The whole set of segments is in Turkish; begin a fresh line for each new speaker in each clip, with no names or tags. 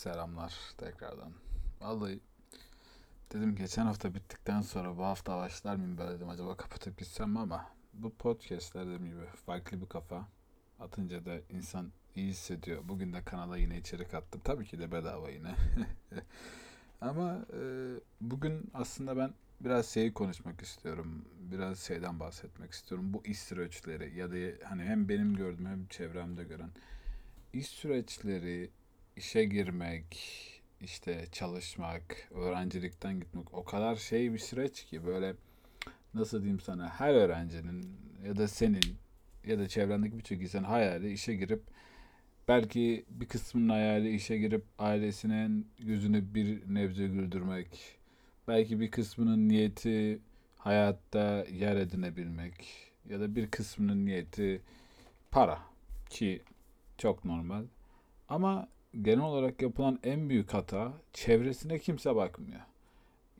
Selamlar tekrardan. Vallahi dedim geçen hafta bittikten sonra bu hafta başlar mıyım böyle dedim acaba kapatıp gitsem mi ama bu podcastler dediğim gibi farklı bir kafa atınca da insan iyi hissediyor. Bugün de kanala yine içerik attım. Tabii ki de bedava yine. ama e, bugün aslında ben biraz şeyi konuşmak istiyorum. Biraz şeyden bahsetmek istiyorum. Bu iş süreçleri ya da hani hem benim gördüğüm hem çevremde gören iş süreçleri işe girmek, işte çalışmak, öğrencilikten gitmek o kadar şey bir süreç ki böyle nasıl diyeyim sana her öğrencinin ya da senin ya da çevrendeki birçok insan hayali işe girip belki bir kısmının hayali işe girip ailesinin yüzünü bir nebze güldürmek. Belki bir kısmının niyeti hayatta yer edinebilmek ya da bir kısmının niyeti para ki çok normal. Ama genel olarak yapılan en büyük hata çevresine kimse bakmıyor.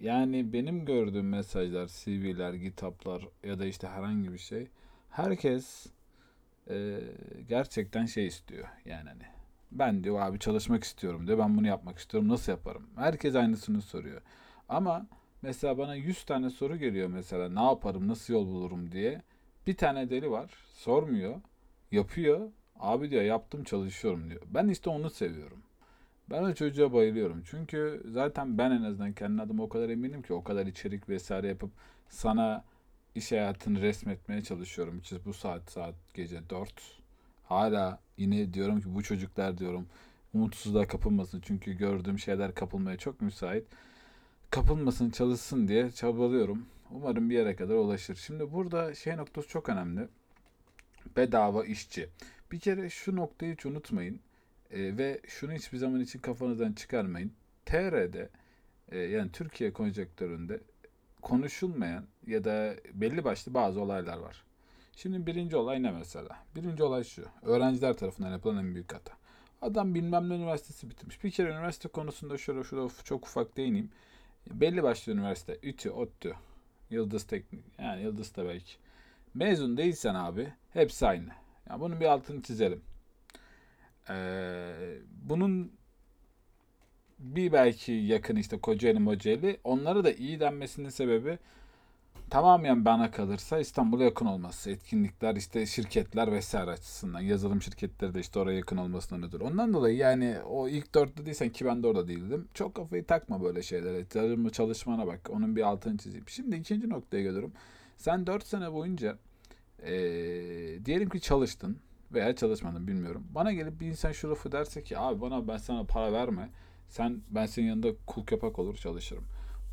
Yani benim gördüğüm mesajlar, CV'ler, GitHub'lar ya da işte herhangi bir şey herkes e, gerçekten şey istiyor. Yani hani ben diyor abi çalışmak istiyorum diyor. Ben bunu yapmak istiyorum. Nasıl yaparım? Herkes aynısını soruyor. Ama mesela bana 100 tane soru geliyor mesela ne yaparım, nasıl yol bulurum diye. Bir tane deli var. Sormuyor. Yapıyor. Abi diyor yaptım çalışıyorum diyor. Ben işte onu seviyorum. Ben o çocuğa bayılıyorum. Çünkü zaten ben en azından kendi adıma o kadar eminim ki o kadar içerik vesaire yapıp sana iş hayatını resmetmeye çalışıyorum. İşte bu saat saat gece 4. Hala yine diyorum ki bu çocuklar diyorum umutsuzluğa kapılmasın. Çünkü gördüğüm şeyler kapılmaya çok müsait. Kapılmasın çalışsın diye çabalıyorum. Umarım bir yere kadar ulaşır. Şimdi burada şey noktası çok önemli. Bedava işçi. Bir kere şu noktayı hiç unutmayın e, ve şunu hiçbir zaman için kafanızdan çıkarmayın. TR'de e, yani Türkiye konjektöründe konuşulmayan ya da belli başlı bazı olaylar var. Şimdi birinci olay ne mesela? Birinci olay şu. Öğrenciler tarafından yapılan en büyük hata. Adam bilmem ne üniversitesi bitirmiş. Bir kere üniversite konusunda şurada şurada çok ufak değineyim. Belli başlı üniversite. ütü, ODTÜ, Yıldız Teknik. Yani Yıldız da belki. Mezun değilsen abi hepsi aynı. Yani bunun bir altını çizelim. Ee, bunun bir belki yakın işte Kocaeli Mocaeli onlara da iyi denmesinin sebebi tamamen bana kalırsa İstanbul'a yakın olması. Etkinlikler işte şirketler vesaire açısından. Yazılım şirketleri de işte oraya yakın olmasından ötürü. Ondan dolayı yani o ilk dörtte değilsen ki ben de orada değildim. Çok kafayı takma böyle şeylere. Çalışmana bak. Onun bir altını çizeyim. Şimdi ikinci noktaya geliyorum. Sen dört sene boyunca ee, diyelim ki çalıştın veya çalışmadın bilmiyorum. Bana gelip bir insan şu lafı derse ki abi bana ben sana para verme. Sen ben senin yanında kul köpek olur çalışırım.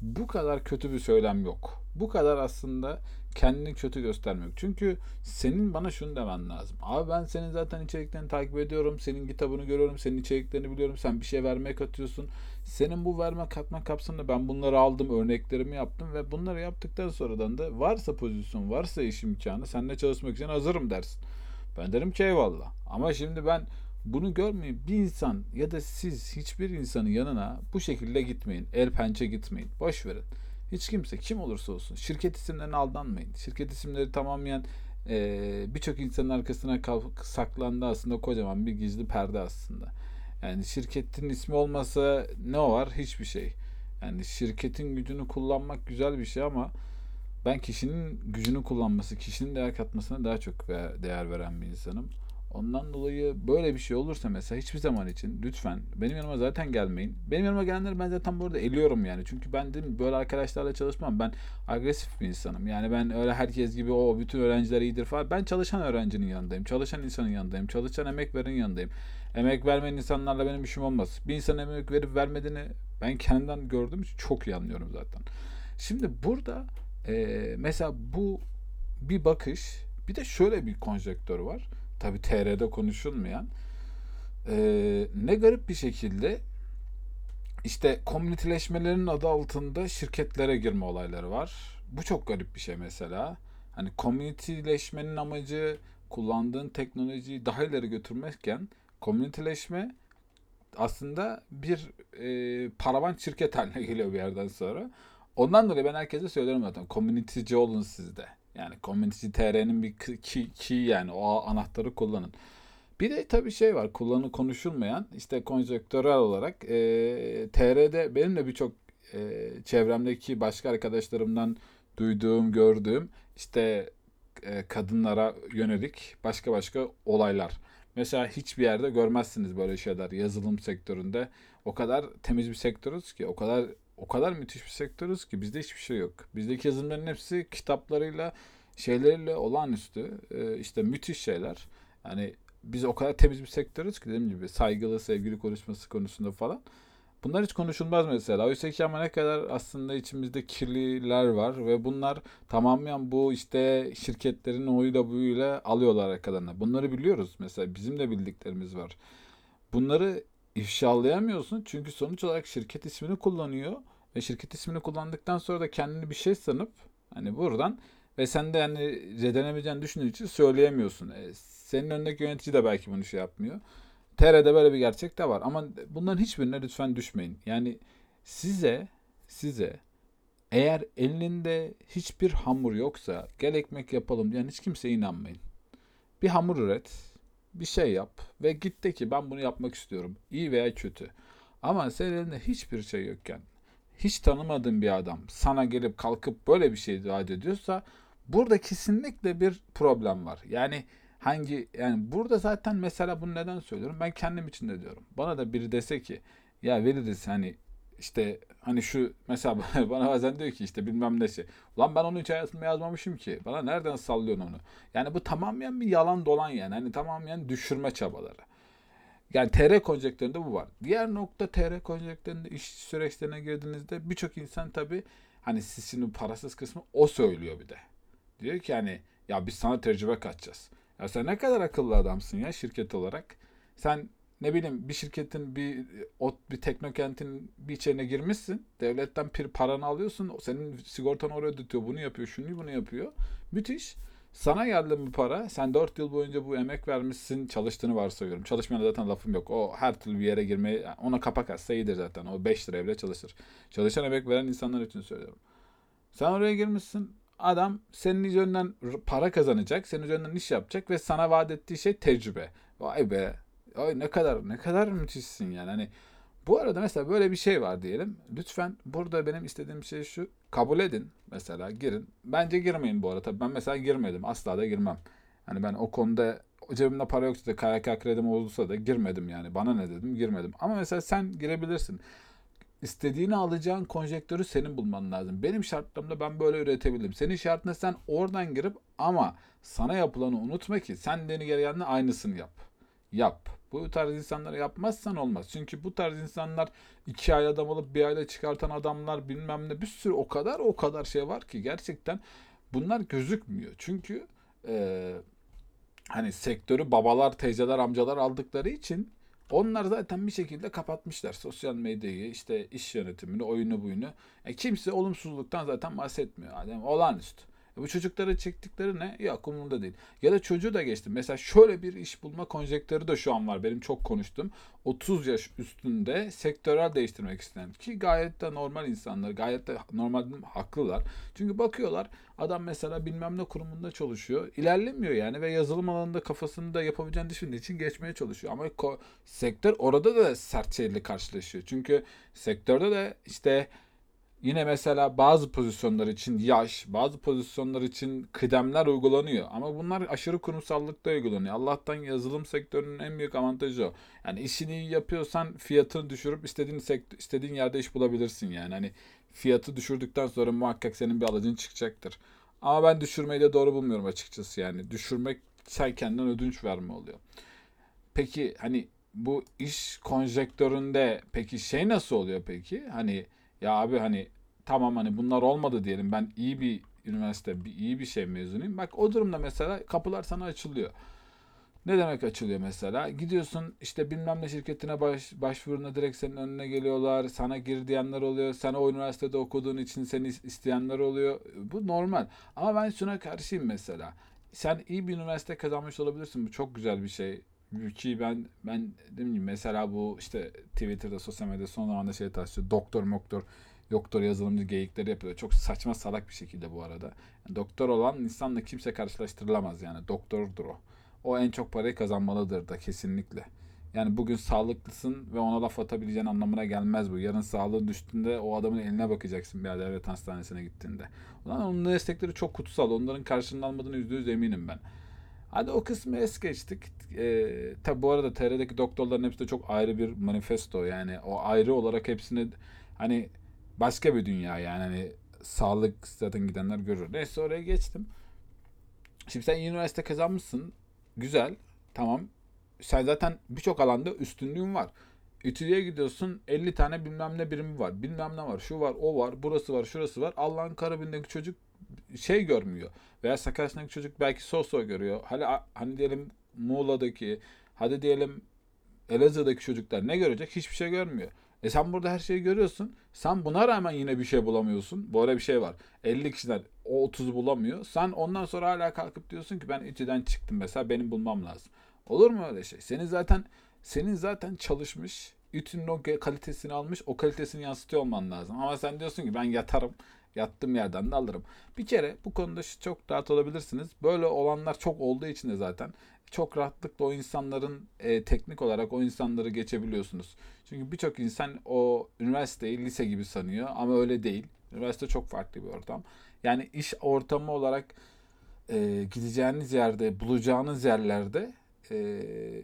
Bu kadar kötü bir söylem yok. Bu kadar aslında kendini kötü göstermek. Çünkü senin bana şunu demen lazım. Abi ben senin zaten içeriklerini takip ediyorum. Senin kitabını görüyorum. Senin içeriklerini biliyorum. Sen bir şey vermeye katıyorsun. Senin bu verme katma kapsamında ben bunları aldım. Örneklerimi yaptım ve bunları yaptıktan sonradan da varsa pozisyon, varsa iş imkanı seninle çalışmak için hazırım dersin. Ben derim ki eyvallah. Ama şimdi ben bunu görmeyeyim. Bir insan ya da siz hiçbir insanın yanına bu şekilde gitmeyin. El pençe gitmeyin. Boş verin. Hiç kimse kim olursa olsun şirket isimlerine aldanmayın. Şirket isimleri tamamen e, birçok insanın arkasına saklandı aslında kocaman bir gizli perde aslında. Yani şirketin ismi olmasa ne var? Hiçbir şey. Yani şirketin gücünü kullanmak güzel bir şey ama ben kişinin gücünü kullanması, kişinin değer katmasına daha çok değer veren bir insanım. Ondan dolayı böyle bir şey olursa mesela hiçbir zaman için lütfen benim yanıma zaten gelmeyin. Benim yanıma gelenleri ben zaten burada eliyorum yani. Çünkü ben dedim böyle arkadaşlarla çalışmam. Ben agresif bir insanım. Yani ben öyle herkes gibi o bütün öğrenciler iyidir falan. Ben çalışan öğrencinin yanındayım. Çalışan insanın yanındayım. Çalışan emek veren yanındayım. Emek vermeyen insanlarla benim işim olmaz. Bir insan emek verip vermediğini ben kendimden gördüğüm için çok iyi anlıyorum zaten. Şimdi burada e, mesela bu bir bakış bir de şöyle bir konjektör var tabi TR'de konuşulmayan e, ne garip bir şekilde işte komüniteleşmelerin adı altında şirketlere girme olayları var. Bu çok garip bir şey mesela. Hani komüniteleşmenin amacı kullandığın teknolojiyi daha ileri götürmekken komüniteleşme aslında bir e, paravan şirket haline geliyor bir yerden sonra. Ondan dolayı ben herkese söylerim zaten. Komünitici olun sizde. Yani Community TR'nin bir key, key yani o anahtarı kullanın. Bir de tabii şey var kullanı konuşulmayan işte konjektörel olarak e, TR'de benim de birçok e, çevremdeki başka arkadaşlarımdan duyduğum, gördüğüm işte e, kadınlara yönelik başka başka olaylar. Mesela hiçbir yerde görmezsiniz böyle şeyler yazılım sektöründe. O kadar temiz bir sektörüz ki, o kadar o kadar müthiş bir sektörüz ki bizde hiçbir şey yok. Bizdeki yazılımların hepsi kitaplarıyla, şeyleriyle olağanüstü. E, işte müthiş şeyler. Yani biz o kadar temiz bir sektörüz ki dediğim gibi saygılı, sevgili konuşması konusunda falan. Bunlar hiç konuşulmaz mesela. Oysa ki ama ne kadar aslında içimizde kirliler var ve bunlar tamamen bu işte şirketlerin oyuyla buyuyla alıyorlar arkalarına. Bunları biliyoruz. Mesela bizim de bildiklerimiz var. Bunları ifşalayamıyorsun çünkü sonuç olarak şirket ismini kullanıyor ve şirket ismini kullandıktan sonra da kendini bir şey sanıp hani buradan ve sen de yani zedelemeyeceğini düşündüğün için söyleyemiyorsun. E, senin önündeki yönetici de belki bunu şey yapmıyor. TR'de böyle bir gerçek de var. Ama bunların hiçbirine lütfen düşmeyin. Yani size size eğer elinde hiçbir hamur yoksa gel ekmek yapalım diyen hiç kimseye inanmayın. Bir hamur üret, bir şey yap ve git de ki ben bunu yapmak istiyorum. İyi veya kötü. Ama senin elinde hiçbir şey yokken, hiç tanımadığın bir adam sana gelip kalkıp böyle bir şey vaat ediyorsa burada kesinlikle bir problem var. Yani hangi yani burada zaten mesela bunu neden söylüyorum? Ben kendim için de diyorum. Bana da biri dese ki ya veririz hani işte hani şu mesela bana bazen diyor ki işte bilmem ne şey. Ulan ben onu hiç hayatımda yazmamışım ki. Bana nereden sallıyorsun onu? Yani bu tamamen bir yalan dolan yani. Hani tamamen düşürme çabaları. Yani TR konjektöründe bu var. Diğer nokta TR konjektöründe iş süreçlerine girdiğinizde birçok insan tabi hani siz parasız kısmı o söylüyor bir de. Diyor ki hani ya biz sana tecrübe katacağız. Ya sen ne kadar akıllı adamsın ya şirket olarak. Sen ne bileyim bir şirketin bir o bir teknokentin bir içine girmişsin. Devletten bir paranı alıyorsun. Senin sigortan oraya ödetiyor. Bunu yapıyor. Şunu bunu yapıyor. Müthiş. Sana geldi bu para. Sen 4 yıl boyunca bu emek vermişsin. Çalıştığını varsayıyorum. Çalışmayana zaten lafım yok. O her türlü bir yere girmeye ona kapak atsa iyidir zaten. O 5 liraya bile çalışır. Çalışan emek veren insanlar için söylüyorum. Sen oraya girmişsin. Adam senin üzerinden para kazanacak, senin üzerinden iş yapacak ve sana vaat ettiği şey tecrübe. Vay be. Ay ne kadar ne kadar müthişsin yani. Hani bu arada mesela böyle bir şey var diyelim. Lütfen burada benim istediğim şey şu. Kabul edin mesela girin. Bence girmeyin bu arada. Ben mesela girmedim. Asla da girmem. Hani ben o konuda cebimde para yoksa da KYK kredim olursa da girmedim yani. Bana ne dedim girmedim. Ama mesela sen girebilirsin istediğini alacağın konjektörü senin bulman lazım. Benim şartlarımda ben böyle üretebildim. Senin şartında sen oradan girip ama sana yapılanı unutma ki sen deni gerekenle aynısını yap. Yap. Bu tarz insanları yapmazsan olmaz. Çünkü bu tarz insanlar iki ay adam alıp bir ayda çıkartan adamlar bilmem ne bir sürü o kadar o kadar şey var ki gerçekten bunlar gözükmüyor. Çünkü e, hani sektörü babalar, teyzeler, amcalar aldıkları için onlar zaten bir şekilde kapatmışlar sosyal medyayı, işte iş yönetimini, oyunu buyunu. E, kimse olumsuzluktan zaten bahsetmiyor. Yani olağanüstü. Bu çocuklara çektikleri ne? Yok umurumda değil. Ya da çocuğu da geçtim. Mesela şöyle bir iş bulma konjektörü de şu an var. Benim çok konuştum. 30 yaş üstünde sektörel değiştirmek isteyen ki gayet de normal insanlar. Gayet de normal haklılar. Çünkü bakıyorlar adam mesela bilmem ne kurumunda çalışıyor. İlerlemiyor yani ve yazılım alanında kafasında yapabileceğini düşündüğü için geçmeye çalışıyor. Ama sektör orada da sert şeyle karşılaşıyor. Çünkü sektörde de işte Yine mesela bazı pozisyonlar için yaş, bazı pozisyonlar için kıdemler uygulanıyor. Ama bunlar aşırı kurumsallıkta uygulanıyor. Allah'tan yazılım sektörünün en büyük avantajı o. Yani işini iyi yapıyorsan fiyatını düşürüp istediğin sektör, istediğin yerde iş bulabilirsin yani. Hani fiyatı düşürdükten sonra muhakkak senin bir alıcın çıkacaktır. Ama ben düşürmeyi de doğru bulmuyorum açıkçası yani. Düşürmek sen kendinden ödünç verme oluyor. Peki hani bu iş konjektöründe peki şey nasıl oluyor peki? Hani ya abi hani tamam hani bunlar olmadı diyelim ben iyi bir üniversite, bir, iyi bir şey mezunuyum. Bak o durumda mesela kapılar sana açılıyor. Ne demek açılıyor mesela? Gidiyorsun işte bilmem ne şirketine baş, başvuruna direkt senin önüne geliyorlar. Sana gir diyenler oluyor. Sen o üniversitede okuduğun için seni isteyenler oluyor. Bu normal. Ama ben şuna karşıyım mesela. Sen iyi bir üniversite kazanmış olabilirsin. Bu çok güzel bir şey. Ki ben ben dedim ki mesela bu işte Twitter'da sosyal medyada son zamanda şey tartışıyor. Doktor moktor doktor yazılımcı geyikleri yapıyor. Çok saçma salak bir şekilde bu arada. Yani doktor olan insanla kimse karşılaştırılamaz yani. Doktordur o. o en çok parayı kazanmalıdır da kesinlikle. Yani bugün sağlıklısın ve ona laf atabileceğin anlamına gelmez bu. Yarın sağlığın düştüğünde o adamın eline bakacaksın bir devlet hastanesine gittiğinde. Ulan onun destekleri çok kutsal. Onların yüzde yüz eminim ben. Hadi o kısmı es geçtik. Ee, tabi bu arada TR'deki doktorların hepsi de çok ayrı bir manifesto. Yani o ayrı olarak hepsini hani başka bir dünya yani hani sağlık zaten gidenler görür. Neyse oraya geçtim. Şimdi sen üniversite kazanmışsın. Güzel. Tamam. Sen zaten birçok alanda üstünlüğün var. İTÜ'ye gidiyorsun 50 tane bilmem ne birimi var. Bilmem ne var. Şu var, o var, burası var, şurası var. Allah'ın karabindeki çocuk şey görmüyor. Veya Sakarya'daki çocuk belki Soso görüyor. Hani, hani diyelim Muğla'daki, hadi diyelim Elazığ'daki çocuklar ne görecek? Hiçbir şey görmüyor. E sen burada her şeyi görüyorsun. Sen buna rağmen yine bir şey bulamıyorsun. Bu arada bir şey var. 50 kişiden o 30'u bulamıyor. Sen ondan sonra hala kalkıp diyorsun ki ben İTÜ'den çıktım mesela benim bulmam lazım. Olur mu öyle şey? Senin zaten senin zaten çalışmış, İTÜ'nün o kalitesini almış, o kalitesini yansıtıyor olman lazım. Ama sen diyorsun ki ben yatarım, yattığım yerden de alırım. Bir kere bu konuda çok rahat olabilirsiniz. Böyle olanlar çok olduğu için de zaten çok rahatlıkla o insanların e, teknik olarak o insanları geçebiliyorsunuz. Çünkü birçok insan o üniversiteyi lise gibi sanıyor ama öyle değil. Üniversite çok farklı bir ortam. Yani iş ortamı olarak e, gideceğiniz yerde, bulacağınız yerlerde e,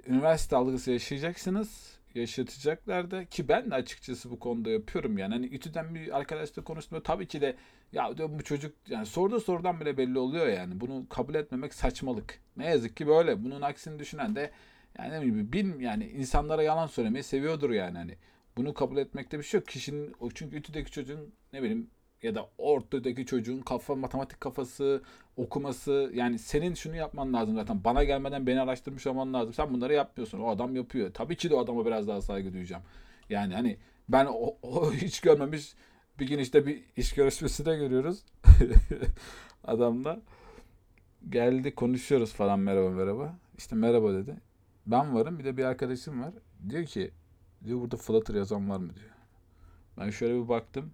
üniversite algısı yaşayacaksınız. Yaşatacaklar da ki ben de açıkçası bu konuda yapıyorum yani. Hani İTÜ'den bir arkadaşla konuştum. Tabii ki de ya diyor bu çocuk yani soruda sorudan bile belli oluyor yani. Bunu kabul etmemek saçmalık. Ne yazık ki böyle. Bunun aksini düşünen de yani ne bileyim yani insanlara yalan söylemeyi seviyordur yani hani. Bunu kabul etmekte bir şey yok. Kişinin çünkü ütüdeki çocuğun ne bileyim ya da ortadaki çocuğun kafa matematik kafası okuması yani senin şunu yapman lazım zaten. Bana gelmeden beni araştırmış olman lazım. Sen bunları yapmıyorsun. O adam yapıyor. Tabii ki de o adama biraz daha saygı duyacağım. Yani hani ben o, o hiç görmemiş bir gün işte bir iş görüşmesi de görüyoruz. Adamla geldi konuşuyoruz falan merhaba merhaba. İşte merhaba dedi. Ben varım bir de bir arkadaşım var. Diyor ki diyor burada Flutter yazan var mı diyor. Ben şöyle bir baktım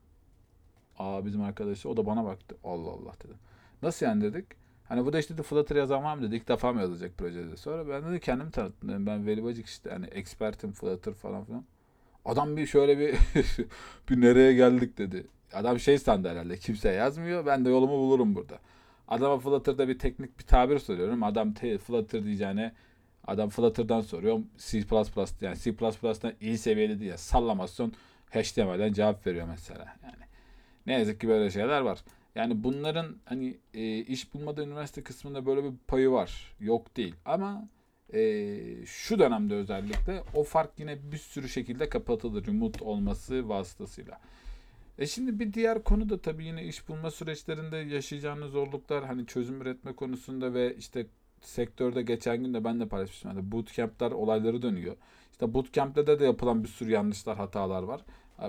Aa bizim arkadaşı o da bana baktı. Allah Allah dedim. Nasıl yani dedik. Hani bu da işte de Flutter yazan var mı dedi. İlk defa mı yazacak projede. Sonra ben de kendimi tanıttım. Ben Veli işte hani expertim Flutter falan filan. Adam bir şöyle bir bir nereye geldik dedi. Adam şey sandı herhalde. Kimse yazmıyor. Ben de yolumu bulurum burada. Adama Flutter'da bir teknik bir tabir soruyorum. Adam te, Flutter diyeceğine adam Flutter'dan soruyor. C++ yani C++'dan iyi seviyede diye sallamasyon HTML'den cevap veriyor mesela. Yani ne yazık ki böyle şeyler var. Yani bunların hani e, iş bulmada üniversite kısmında böyle bir payı var. Yok değil. Ama e, şu dönemde özellikle o fark yine bir sürü şekilde kapatılır. Remote olması vasıtasıyla. E şimdi bir diğer konu da tabii yine iş bulma süreçlerinde yaşayacağınız zorluklar hani çözüm üretme konusunda ve işte sektörde geçen gün de ben de paylaşmıştım. Yani bootcamp'ler olayları dönüyor. İşte bootcamp'te de, de yapılan bir sürü yanlışlar, hatalar var.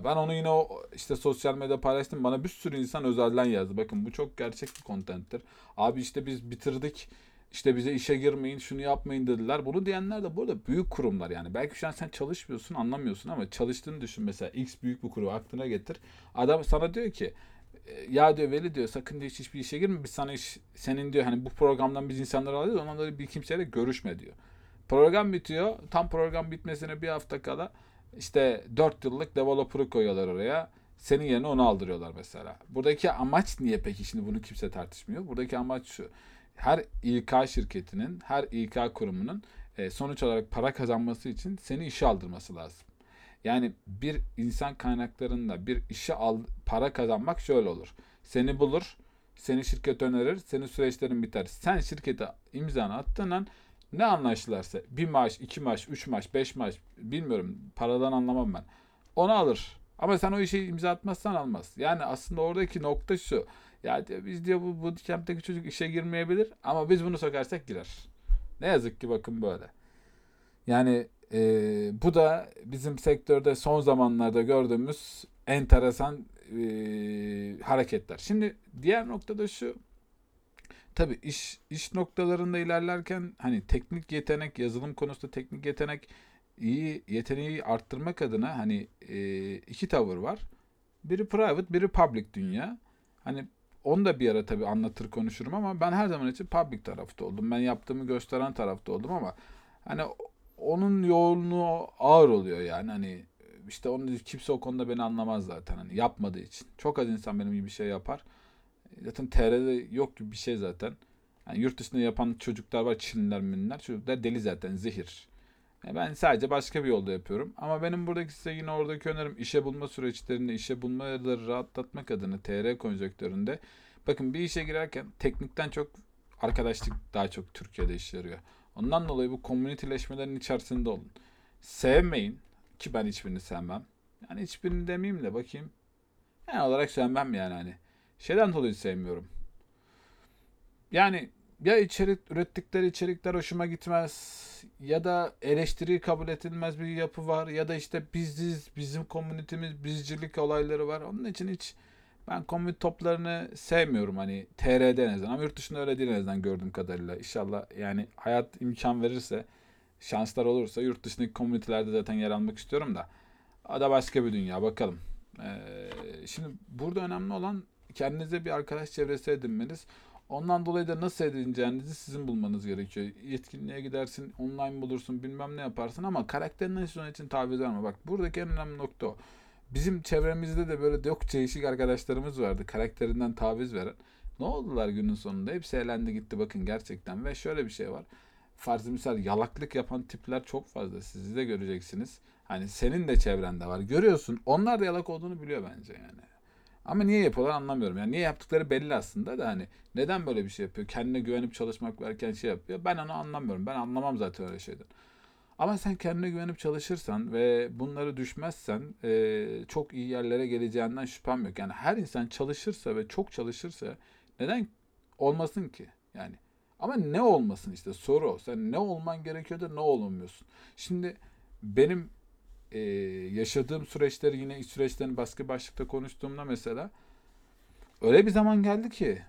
Ben onu yine o işte sosyal medyada paylaştım. Bana bir sürü insan özelden yazdı. Bakın bu çok gerçek bir kontenttir. Abi işte biz bitirdik. İşte bize işe girmeyin, şunu yapmayın dediler. Bunu diyenler de bu arada büyük kurumlar yani. Belki şu an sen çalışmıyorsun, anlamıyorsun ama çalıştığını düşün mesela. X büyük bir kurum aklına getir. Adam sana diyor ki e, ya diyor Veli diyor sakın diyor hiçbir işe girme. Biz sana iş, senin diyor hani bu programdan biz insanları alıyoruz. Onlarla bir kimseyle görüşme diyor. Program bitiyor. Tam program bitmesine bir hafta kala işte 4 yıllık developer'ı koyuyorlar oraya. Senin yerine onu aldırıyorlar mesela. Buradaki amaç niye peki? Şimdi bunu kimse tartışmıyor. Buradaki amaç şu. Her İK şirketinin, her İK kurumunun e, sonuç olarak para kazanması için seni işe aldırması lazım. Yani bir insan kaynaklarında bir işe al, para kazanmak şöyle olur. Seni bulur, seni şirket önerir, senin süreçlerin biter. Sen şirkete imzanı attığın an ne anlaştılarsa bir maaş, iki maaş, üç maaş, beş maaş bilmiyorum paradan anlamam ben. Onu alır. Ama sen o işi imza atmazsan almaz. Yani aslında oradaki nokta şu. Ya diyor, biz diyor bu bootcamp'teki çocuk işe girmeyebilir ama biz bunu sokarsak girer. Ne yazık ki bakın böyle. Yani e, bu da bizim sektörde son zamanlarda gördüğümüz enteresan e, hareketler. Şimdi diğer noktada şu tabi iş iş noktalarında ilerlerken hani teknik yetenek, yazılım konusunda teknik yetenek iyi yeteneği arttırmak adına hani e, iki tavır var. Biri private, biri public dünya. Hani onu da bir ara tabii anlatır konuşurum ama ben her zaman için public tarafta oldum. Ben yaptığımı gösteren tarafta oldum ama hani onun yoğunluğu ağır oluyor yani hani işte onun kimse o konuda beni anlamaz zaten hani yapmadığı için. Çok az insan benim gibi bir şey yapar. Zaten TR'de yok gibi bir şey zaten. Yani yurt dışında yapan çocuklar var Çinliler minler. Çocuklar deli zaten zehir. Yani ben sadece başka bir yolda yapıyorum. Ama benim buradaki size yine oradaki önerim işe bulma süreçlerinde işe bulmaları rahatlatmak adına TR konjonktöründe bakın bir işe girerken teknikten çok arkadaşlık daha çok Türkiye'de iş yarıyor. Ondan dolayı bu komüniteleşmelerin içerisinde olun. Sevmeyin ki ben hiçbirini sevmem. Yani hiçbirini demeyeyim de bakayım. Yani olarak sevmem yani hani. Şeyden dolayı sevmiyorum. Yani ya içerik ürettikleri içerikler hoşuma gitmez ya da eleştiri kabul edilmez bir yapı var ya da işte biziz bizim komünitemiz bizcilik olayları var. Onun için hiç ben komünit toplarını sevmiyorum hani TR'de en azından ama yurt dışında öyle değil en azından gördüğüm kadarıyla. İnşallah yani hayat imkan verirse şanslar olursa yurt dışındaki komünitelerde zaten yer almak istiyorum da. O da başka bir dünya bakalım. Ee, şimdi burada önemli olan kendinize bir arkadaş çevresi edinmeniz. Ondan dolayı da nasıl edineceğinizi sizin bulmanız gerekiyor. Yetkinliğe gidersin, online bulursun, bilmem ne yaparsın ama karakterinden hiç onun için taviz verme. Bak buradaki en önemli nokta o. Bizim çevremizde de böyle yok değişik arkadaşlarımız vardı karakterinden taviz veren. Ne oldular günün sonunda? Hepsi elendi gitti bakın gerçekten. Ve şöyle bir şey var. Farzı misal yalaklık yapan tipler çok fazla. Sizi de göreceksiniz. Hani senin de çevrende var. Görüyorsun. Onlar da yalak olduğunu biliyor bence yani. Ama niye yapıyorlar anlamıyorum. Yani niye yaptıkları belli aslında da hani neden böyle bir şey yapıyor? Kendine güvenip çalışmak varken şey yapıyor. Ben onu anlamıyorum. Ben anlamam zaten öyle şeyden. Ama sen kendine güvenip çalışırsan ve bunları düşmezsen e, çok iyi yerlere geleceğinden şüphem yok. Yani her insan çalışırsa ve çok çalışırsa neden olmasın ki? Yani ama ne olmasın işte soru o. Sen ne olman gerekiyor da ne olamıyorsun. Şimdi benim e, yaşadığım süreçleri yine iç süreçlerini başka başlıkta konuştuğumda mesela öyle bir zaman geldi ki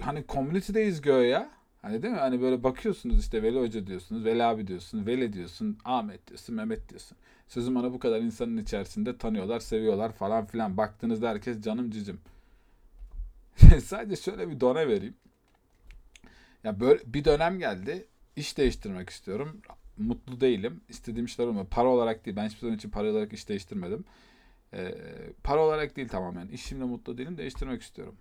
hani community'deyiz göğe Hani değil mi? Hani böyle bakıyorsunuz işte Veli Hoca diyorsunuz, Veli abi diyorsun, Veli diyorsun, Ahmet diyorsun, Mehmet diyorsun. Sözüm bana bu kadar insanın içerisinde tanıyorlar, seviyorlar falan filan. Baktığınızda herkes canım cicim. Sadece şöyle bir dona vereyim. Ya böyle bir dönem geldi. İş değiştirmek istiyorum mutlu değilim. İstediğim işler olmuyor. Para olarak değil. Ben hiçbir zaman için para olarak iş değiştirmedim. Ee, para olarak değil tamamen. İşimle mutlu değilim. Değiştirmek istiyorum.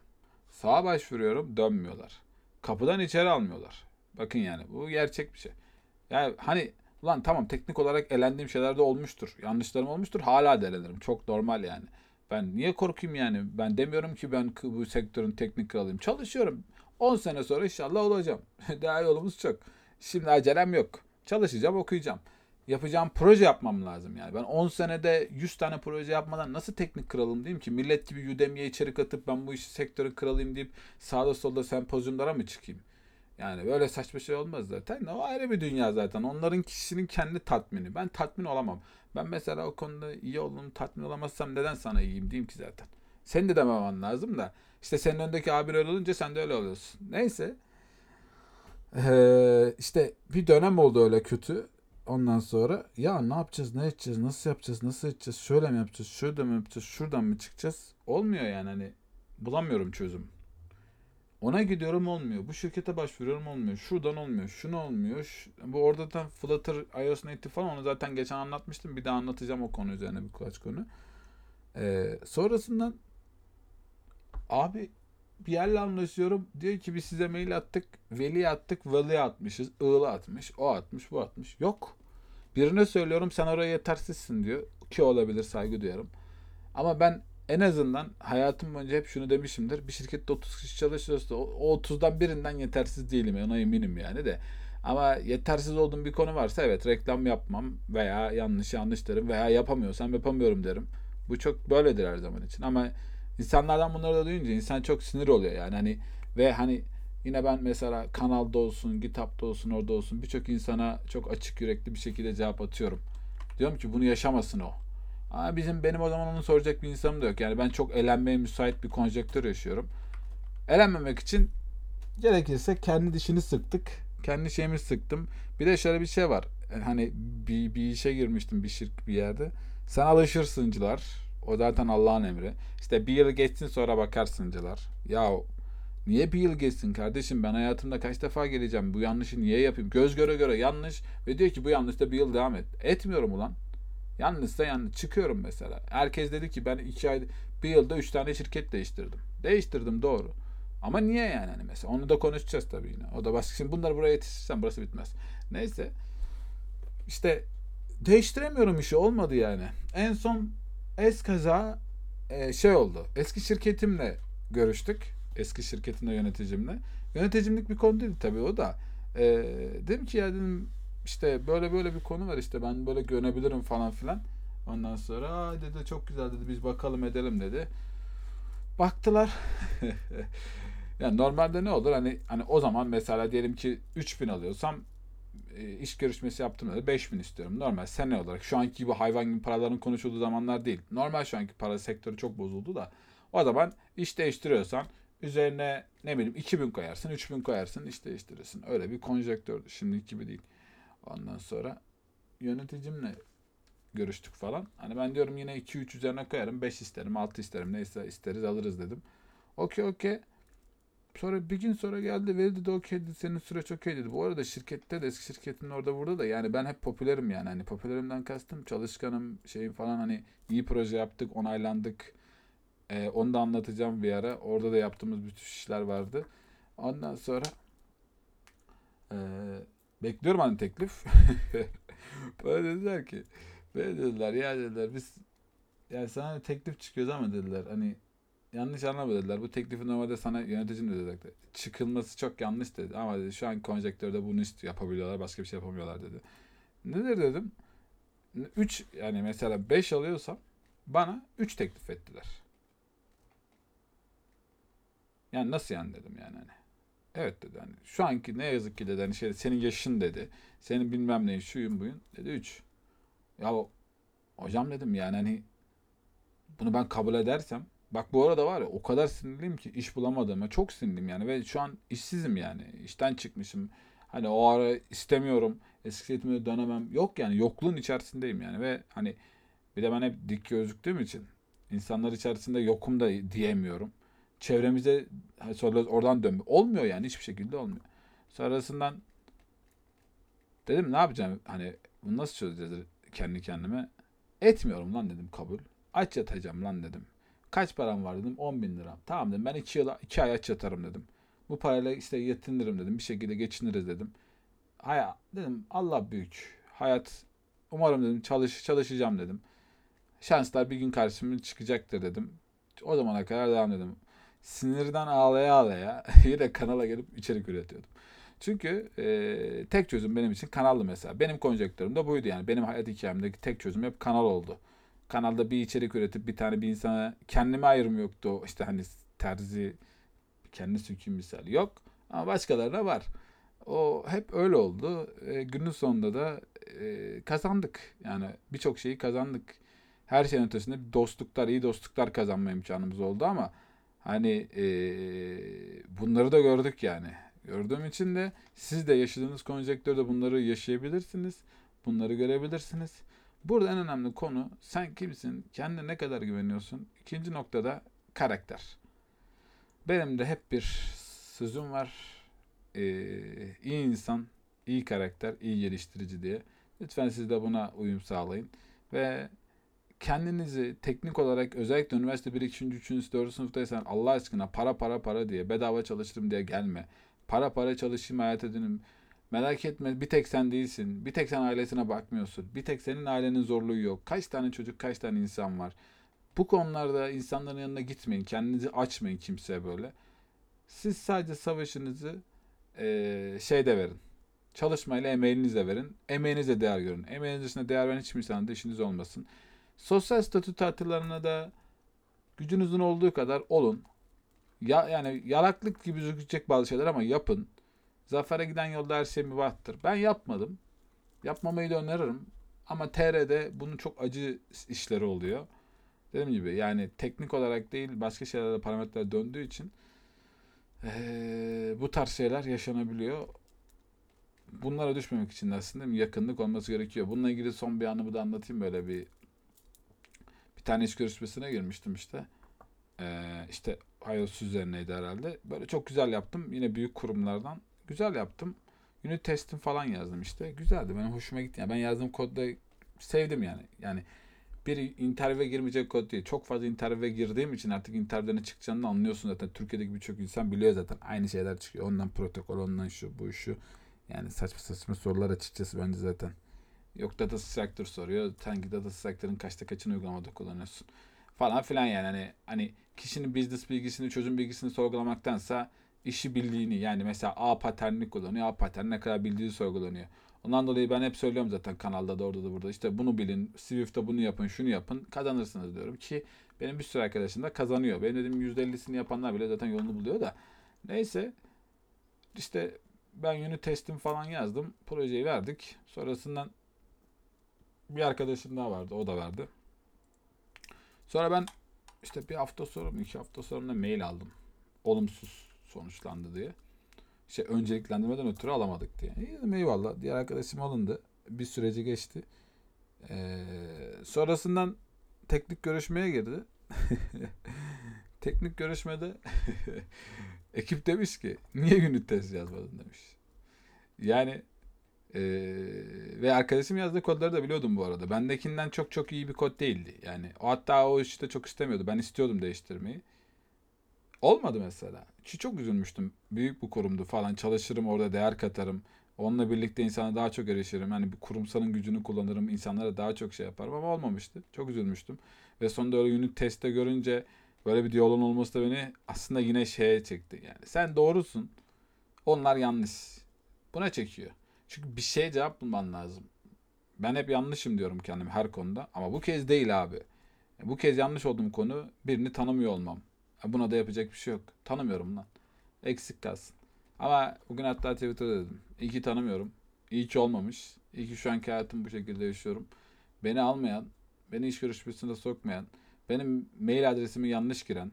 Sağa başvuruyorum. Dönmüyorlar. Kapıdan içeri almıyorlar. Bakın yani bu gerçek bir şey. Yani hani ulan tamam teknik olarak elendiğim şeyler de olmuştur. Yanlışlarım olmuştur. Hala delenirim. Çok normal yani. Ben niye korkayım yani? Ben demiyorum ki ben bu sektörün teknik kralıyım. Çalışıyorum. 10 sene sonra inşallah olacağım. Daha yolumuz çok. Şimdi acelem yok. Çalışacağım, okuyacağım. Yapacağım proje yapmam lazım yani. Ben 10 senede 100 tane proje yapmadan nasıl teknik kralım diyeyim ki? Millet gibi Udemy'ye içerik atıp ben bu işi sektörün kralıyım deyip sağda solda sempozyumlara mı çıkayım? Yani böyle saçma şey olmaz zaten. O ayrı bir dünya zaten. Onların kişinin kendi tatmini. Ben tatmin olamam. Ben mesela o konuda iyi olduğunu tatmin olamazsam neden sana iyiyim diyeyim ki zaten. Sen de dememen lazım da. İşte senin öndeki abi öyle olunca sen de öyle oluyorsun. Neyse. Ee, işte bir dönem oldu öyle kötü. Ondan sonra ya ne yapacağız, ne edeceğiz, nasıl yapacağız, nasıl edeceğiz, şöyle mi yapacağız, şurada mı yapacağız, şuradan mı çıkacağız? Olmuyor yani hani bulamıyorum çözüm. Ona gidiyorum olmuyor. Bu şirkete başvuruyorum olmuyor. Şuradan olmuyor. Şunu olmuyor. Şu, bu orada da Flutter, iOS Native falan onu zaten geçen anlatmıştım. Bir daha anlatacağım o konu üzerine birkaç konu. Ee, sonrasından abi bir yerle anlaşıyorum. Diyor ki biz size mail attık. Veli attık. Veli atmışız. Iğlı atmış. O atmış. Bu atmış. Yok. Birine söylüyorum sen oraya yetersizsin diyor. Ki olabilir saygı duyarım. Ama ben en azından hayatım boyunca hep şunu demişimdir. Bir şirkette 30 kişi çalışıyorsa o 30'dan birinden yetersiz değilim. Ona eminim yani de. Ama yetersiz olduğum bir konu varsa evet reklam yapmam veya yanlış yanlış derim veya yapamıyorsam yapamıyorum derim. Bu çok böyledir her zaman için. Ama İnsanlardan bunları da duyunca insan çok sinir oluyor yani hani ve hani yine ben mesela kanalda olsun, GitHub'da olsun, orada olsun birçok insana çok açık yürekli bir şekilde cevap atıyorum. Diyorum ki bunu yaşamasın o. Ama bizim benim o zaman onu soracak bir insanım da yok. Yani ben çok elenmeye müsait bir konjektör yaşıyorum. Elenmemek için gerekirse kendi dişini sıktık. Kendi şeyimi sıktım. Bir de şöyle bir şey var. Hani bir, bir işe girmiştim bir şirk bir yerde. Sen alışırsıncılar O zaten Allah'ın emri. İşte bir yıl geçsin sonra bakarsıncılar. Ya niye bir yıl geçsin kardeşim ben hayatımda kaç defa geleceğim bu yanlışı niye yapayım? Göz göre göre yanlış ve diyor ki bu yanlışta bir yıl devam et. Etmiyorum ulan. Yanlışsa yanlış. Çıkıyorum mesela. Herkes dedi ki ben iki ay bir yılda üç tane şirket değiştirdim. Değiştirdim doğru. Ama niye yani hani mesela? Onu da konuşacağız tabii yine. O da başka. Şimdi bunları buraya yetiştirsem burası bitmez. Neyse. İşte değiştiremiyorum işi. Olmadı yani. En son eskaza e, şey oldu. Eski şirketimle görüştük. Eski şirketimle yöneticimle. Yöneticimlik bir konu değil tabii o da. E, dedim ki ya dedim işte böyle böyle bir konu var işte ben böyle görebilirim falan filan. Ondan sonra Aa, dedi çok güzel dedi biz bakalım edelim dedi. Baktılar. yani normalde ne olur hani hani o zaman mesela diyelim ki 3000 alıyorsam e, iş görüşmesi yaptım da 5000 istiyorum. Normal sene olarak şu anki gibi hayvan gibi paraların konuşulduğu zamanlar değil. Normal şu anki para sektörü çok bozuldu da o zaman iş değiştiriyorsan üzerine ne bileyim 2000 koyarsın, 3000 koyarsın, iş değiştirirsin. Öyle bir konjektürdü. Şimdiki gibi değil. Ondan sonra yöneticimle görüştük falan. Hani ben diyorum yine 2-3 üzerine koyarım. 5 isterim, 6 isterim. Neyse isteriz alırız dedim. Okey okey. Sonra bir gün sonra geldi ve dedi okey dedi senin süreç okey dedi. Bu arada şirkette de eski şirketin orada burada da yani ben hep popülerim yani. Hani popülerimden kastım çalışkanım şeyim falan hani iyi proje yaptık onaylandık. Ee, onu da anlatacağım bir ara. Orada da yaptığımız bütün işler vardı. Ondan sonra ee, bekliyorum hani teklif. Böyle dediler ki böyle dediler ya dediler biz yani sana teklif çıkıyoruz ama dediler hani yanlış anlama dediler. Bu teklifi normalde sana yöneticin de dedi. Çıkılması çok yanlış dedi. Ama dedi şu an konjektörde bunu istiyor. Yapabiliyorlar. Başka bir şey yapamıyorlar dedi. Nedir dedim. 3 yani mesela 5 alıyorsam bana 3 teklif ettiler. Yani nasıl yani dedim yani hani. Evet dedi hani şu anki ne yazık ki dedi hani şey senin yaşın dedi. Senin bilmem ne şuyun buyun dedi 3. Ya hocam dedim yani hani bunu ben kabul edersem Bak bu arada var ya o kadar sinirliyim ki iş bulamadığıma çok sinirliyim yani ve şu an işsizim yani işten çıkmışım. Hani o ara istemiyorum eski setime dönemem yok yani yokluğun içerisindeyim yani ve hani bir de ben hep dik gözüktüğüm için insanlar içerisinde yokum da diyemiyorum. Çevremize sonra oradan dönme olmuyor yani hiçbir şekilde olmuyor. Sonrasından dedim ne yapacağım hani bunu nasıl çözeceğiz kendi kendime. Etmiyorum lan dedim kabul. Aç yatacağım lan dedim. Kaç param var dedim. 10 bin lira. Tamam dedim ben 2 yıl 2 ay aç yatarım dedim. Bu parayla işte yetinirim dedim. Bir şekilde geçiniriz dedim. Hayat dedim Allah büyük. Hayat umarım dedim çalış çalışacağım dedim. Şanslar bir gün karşıma çıkacaktır dedim. O zamana kadar devam dedim. Sinirden ağlaya ağlaya yine kanala gelip içerik üretiyordum. Çünkü e, tek çözüm benim için kanaldı mesela. Benim konjektörüm de buydu yani. Benim hayat hikayemdeki tek çözüm hep kanal oldu kanalda bir içerik üretip bir tane bir insana kendime ayrım yoktu. İşte hani terzi kendi söküm misal yok. Ama başkalarına var. O hep öyle oldu. E, günün sonunda da e, kazandık. Yani birçok şeyi kazandık. Her şeyin ötesinde dostluklar, iyi dostluklar kazanma imkanımız oldu ama hani e, bunları da gördük yani. Gördüğüm için de siz de yaşadığınız konjektörde bunları yaşayabilirsiniz. Bunları görebilirsiniz. Burada en önemli konu sen kimsin, kendine ne kadar güveniyorsun. İkinci noktada karakter. Benim de hep bir sözüm var. Ee, iyi insan, iyi karakter, iyi geliştirici diye. Lütfen siz de buna uyum sağlayın. Ve kendinizi teknik olarak özellikle üniversite 1, 2, 3, 4. sınıftaysan Allah aşkına para para para diye bedava çalıştım diye gelme. Para para çalışayım hayat edinim Merak etme bir tek sen değilsin. Bir tek sen ailesine bakmıyorsun. Bir tek senin ailenin zorluğu yok. Kaç tane çocuk, kaç tane insan var. Bu konularda insanların yanına gitmeyin. Kendinizi açmayın kimseye böyle. Siz sadece savaşınızı e, şeyde verin. Çalışmayla emeğinizle verin. Emeğinize değer görün. Emeğiniz dışında değer veren hiçbir insanın da işiniz olmasın. Sosyal statü tatillerine de gücünüzün olduğu kadar olun. Ya, yani yalaklık gibi gözükecek bazı şeyler ama yapın. Zafer'e giden yolda her şey mübahtır. Ben yapmadım. Yapmamayı da öneririm. Ama TR'de bunun çok acı işleri oluyor. Dediğim gibi yani teknik olarak değil başka şeylerde parametreler döndüğü için ee, bu tarz şeyler yaşanabiliyor. Bunlara düşmemek için de aslında yakınlık olması gerekiyor. Bununla ilgili son bir anımı da anlatayım böyle bir Bir tane iş görüşmesine girmiştim işte. Ee, işte iOS üzerineydi herhalde. Böyle çok güzel yaptım. Yine büyük kurumlardan. Güzel yaptım. Unit testim falan yazdım işte. Güzeldi. Benim hoşuma gitti. Yani ben yazdığım kodda sevdim yani. Yani bir interview'e girmeyecek kod değil. Çok fazla interview'e girdiğim için artık interview'den ne çıkacağını anlıyorsun zaten. Türkiye'deki birçok insan biliyor zaten. Aynı şeyler çıkıyor. Ondan protokol, ondan şu, bu, şu. Yani saçma saçma sorular açıkçası bence zaten. Yok data structure soruyor. Hangi data structure'ın kaçta kaçını uygulamada kullanıyorsun? Falan filan yani. Hani, hani kişinin business bilgisini, çözüm bilgisini sorgulamaktansa işi bildiğini yani mesela A paternini kullanıyor. A paterni ne kadar bildiği sorgulanıyor. Ondan dolayı ben hep söylüyorum zaten kanalda da orada da burada. İşte bunu bilin, Swift'te bunu yapın, şunu yapın, kazanırsınız diyorum ki benim bir sürü arkadaşım da kazanıyor. Benim dediğim %50'sini yapanlar bile zaten yolunu buluyor da. Neyse işte ben unit testim falan yazdım. Projeyi verdik. Sonrasından bir arkadaşım daha vardı. O da verdi. Sonra ben işte bir hafta sonra mı iki hafta sonra mail aldım. Olumsuz sonuçlandı diye. Şey önceliklendirmeden ötürü alamadık diye. İyi dedim eyvallah. Diğer arkadaşım alındı. Bir süreci geçti. Ee, sonrasından teknik görüşmeye girdi. teknik görüşmede ekip demiş ki niye unit test yazmadın demiş. Yani ee, ve arkadaşım yazdığı kodları da biliyordum bu arada. Bendekinden çok çok iyi bir kod değildi. Yani o hatta o işte çok istemiyordu. Ben istiyordum değiştirmeyi. Olmadı mesela. Ki çok üzülmüştüm. Büyük bir kurumdu falan. Çalışırım orada değer katarım. Onunla birlikte insana daha çok erişirim. Yani bir kurumsalın gücünü kullanırım. insanlara daha çok şey yaparım ama olmamıştı. Çok üzülmüştüm. Ve sonunda öyle unit testte görünce böyle bir diyaloğun olması da beni aslında yine şeye çekti. Yani sen doğrusun. Onlar yanlış. Buna çekiyor. Çünkü bir şeye cevap bulman lazım. Ben hep yanlışım diyorum kendim her konuda. Ama bu kez değil abi. Bu kez yanlış olduğum konu birini tanımıyor olmam. Buna da yapacak bir şey yok. Tanımıyorum lan. Eksik kalsın. Ama bugün hatta Twitter'da dedim. İyi ki tanımıyorum. İyi ki olmamış. İyi ki şu anki hayatımı bu şekilde yaşıyorum. Beni almayan, beni iş görüşmesine sokmayan, benim mail adresimi yanlış giren,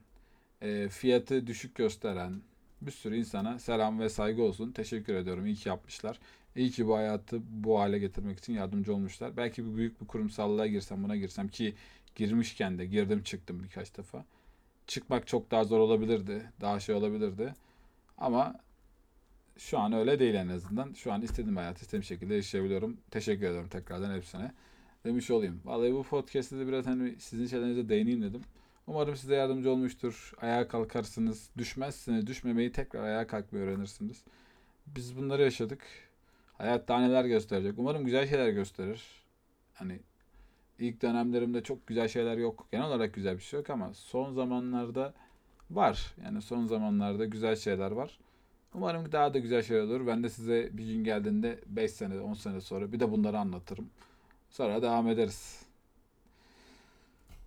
e, fiyatı düşük gösteren bir sürü insana selam ve saygı olsun. Teşekkür ediyorum. İyi ki yapmışlar. İyi ki bu hayatı bu hale getirmek için yardımcı olmuşlar. Belki bir büyük bir kurumsallığa girsem, buna girsem ki girmişken de girdim çıktım birkaç defa. Çıkmak çok daha zor olabilirdi. Daha şey olabilirdi. Ama şu an öyle değil en azından. Şu an istediğim hayatı istediğim şekilde yaşayabiliyorum. Teşekkür ederim tekrardan hepsine. Demiş olayım. Vallahi bu podcast'te de biraz hani sizin şeylerinize değineyim dedim. Umarım size yardımcı olmuştur. Ayağa kalkarsınız. Düşmezsiniz. Düşmemeyi tekrar ayağa kalkmayı öğrenirsiniz. Biz bunları yaşadık. Hayat daha neler gösterecek. Umarım güzel şeyler gösterir. Hani ilk dönemlerimde çok güzel şeyler yok. Genel olarak güzel bir şey yok ama son zamanlarda var. Yani son zamanlarda güzel şeyler var. Umarım daha da güzel şeyler olur. Ben de size bir gün geldiğinde 5 sene, 10 sene sonra bir de bunları anlatırım. Sonra devam ederiz.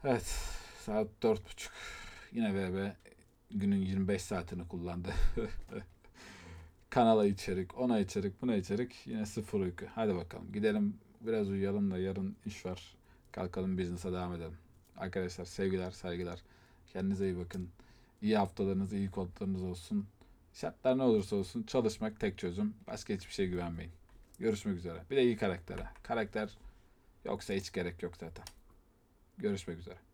Evet. Saat 4.30. Yine VB günün 25 saatini kullandı. Kanala içerik, ona içerik, buna içerik. Yine sıfır uyku. Hadi bakalım. Gidelim biraz uyuyalım da yarın iş var. Kalkalım business'a devam edelim. Arkadaşlar sevgiler, saygılar. Kendinize iyi bakın. İyi haftalarınız, iyi kodlarınız olsun. Şartlar ne olursa olsun çalışmak tek çözüm. Başka hiçbir şey güvenmeyin. Görüşmek üzere. Bir de iyi karaktere. Karakter yoksa hiç gerek yok zaten. Görüşmek üzere.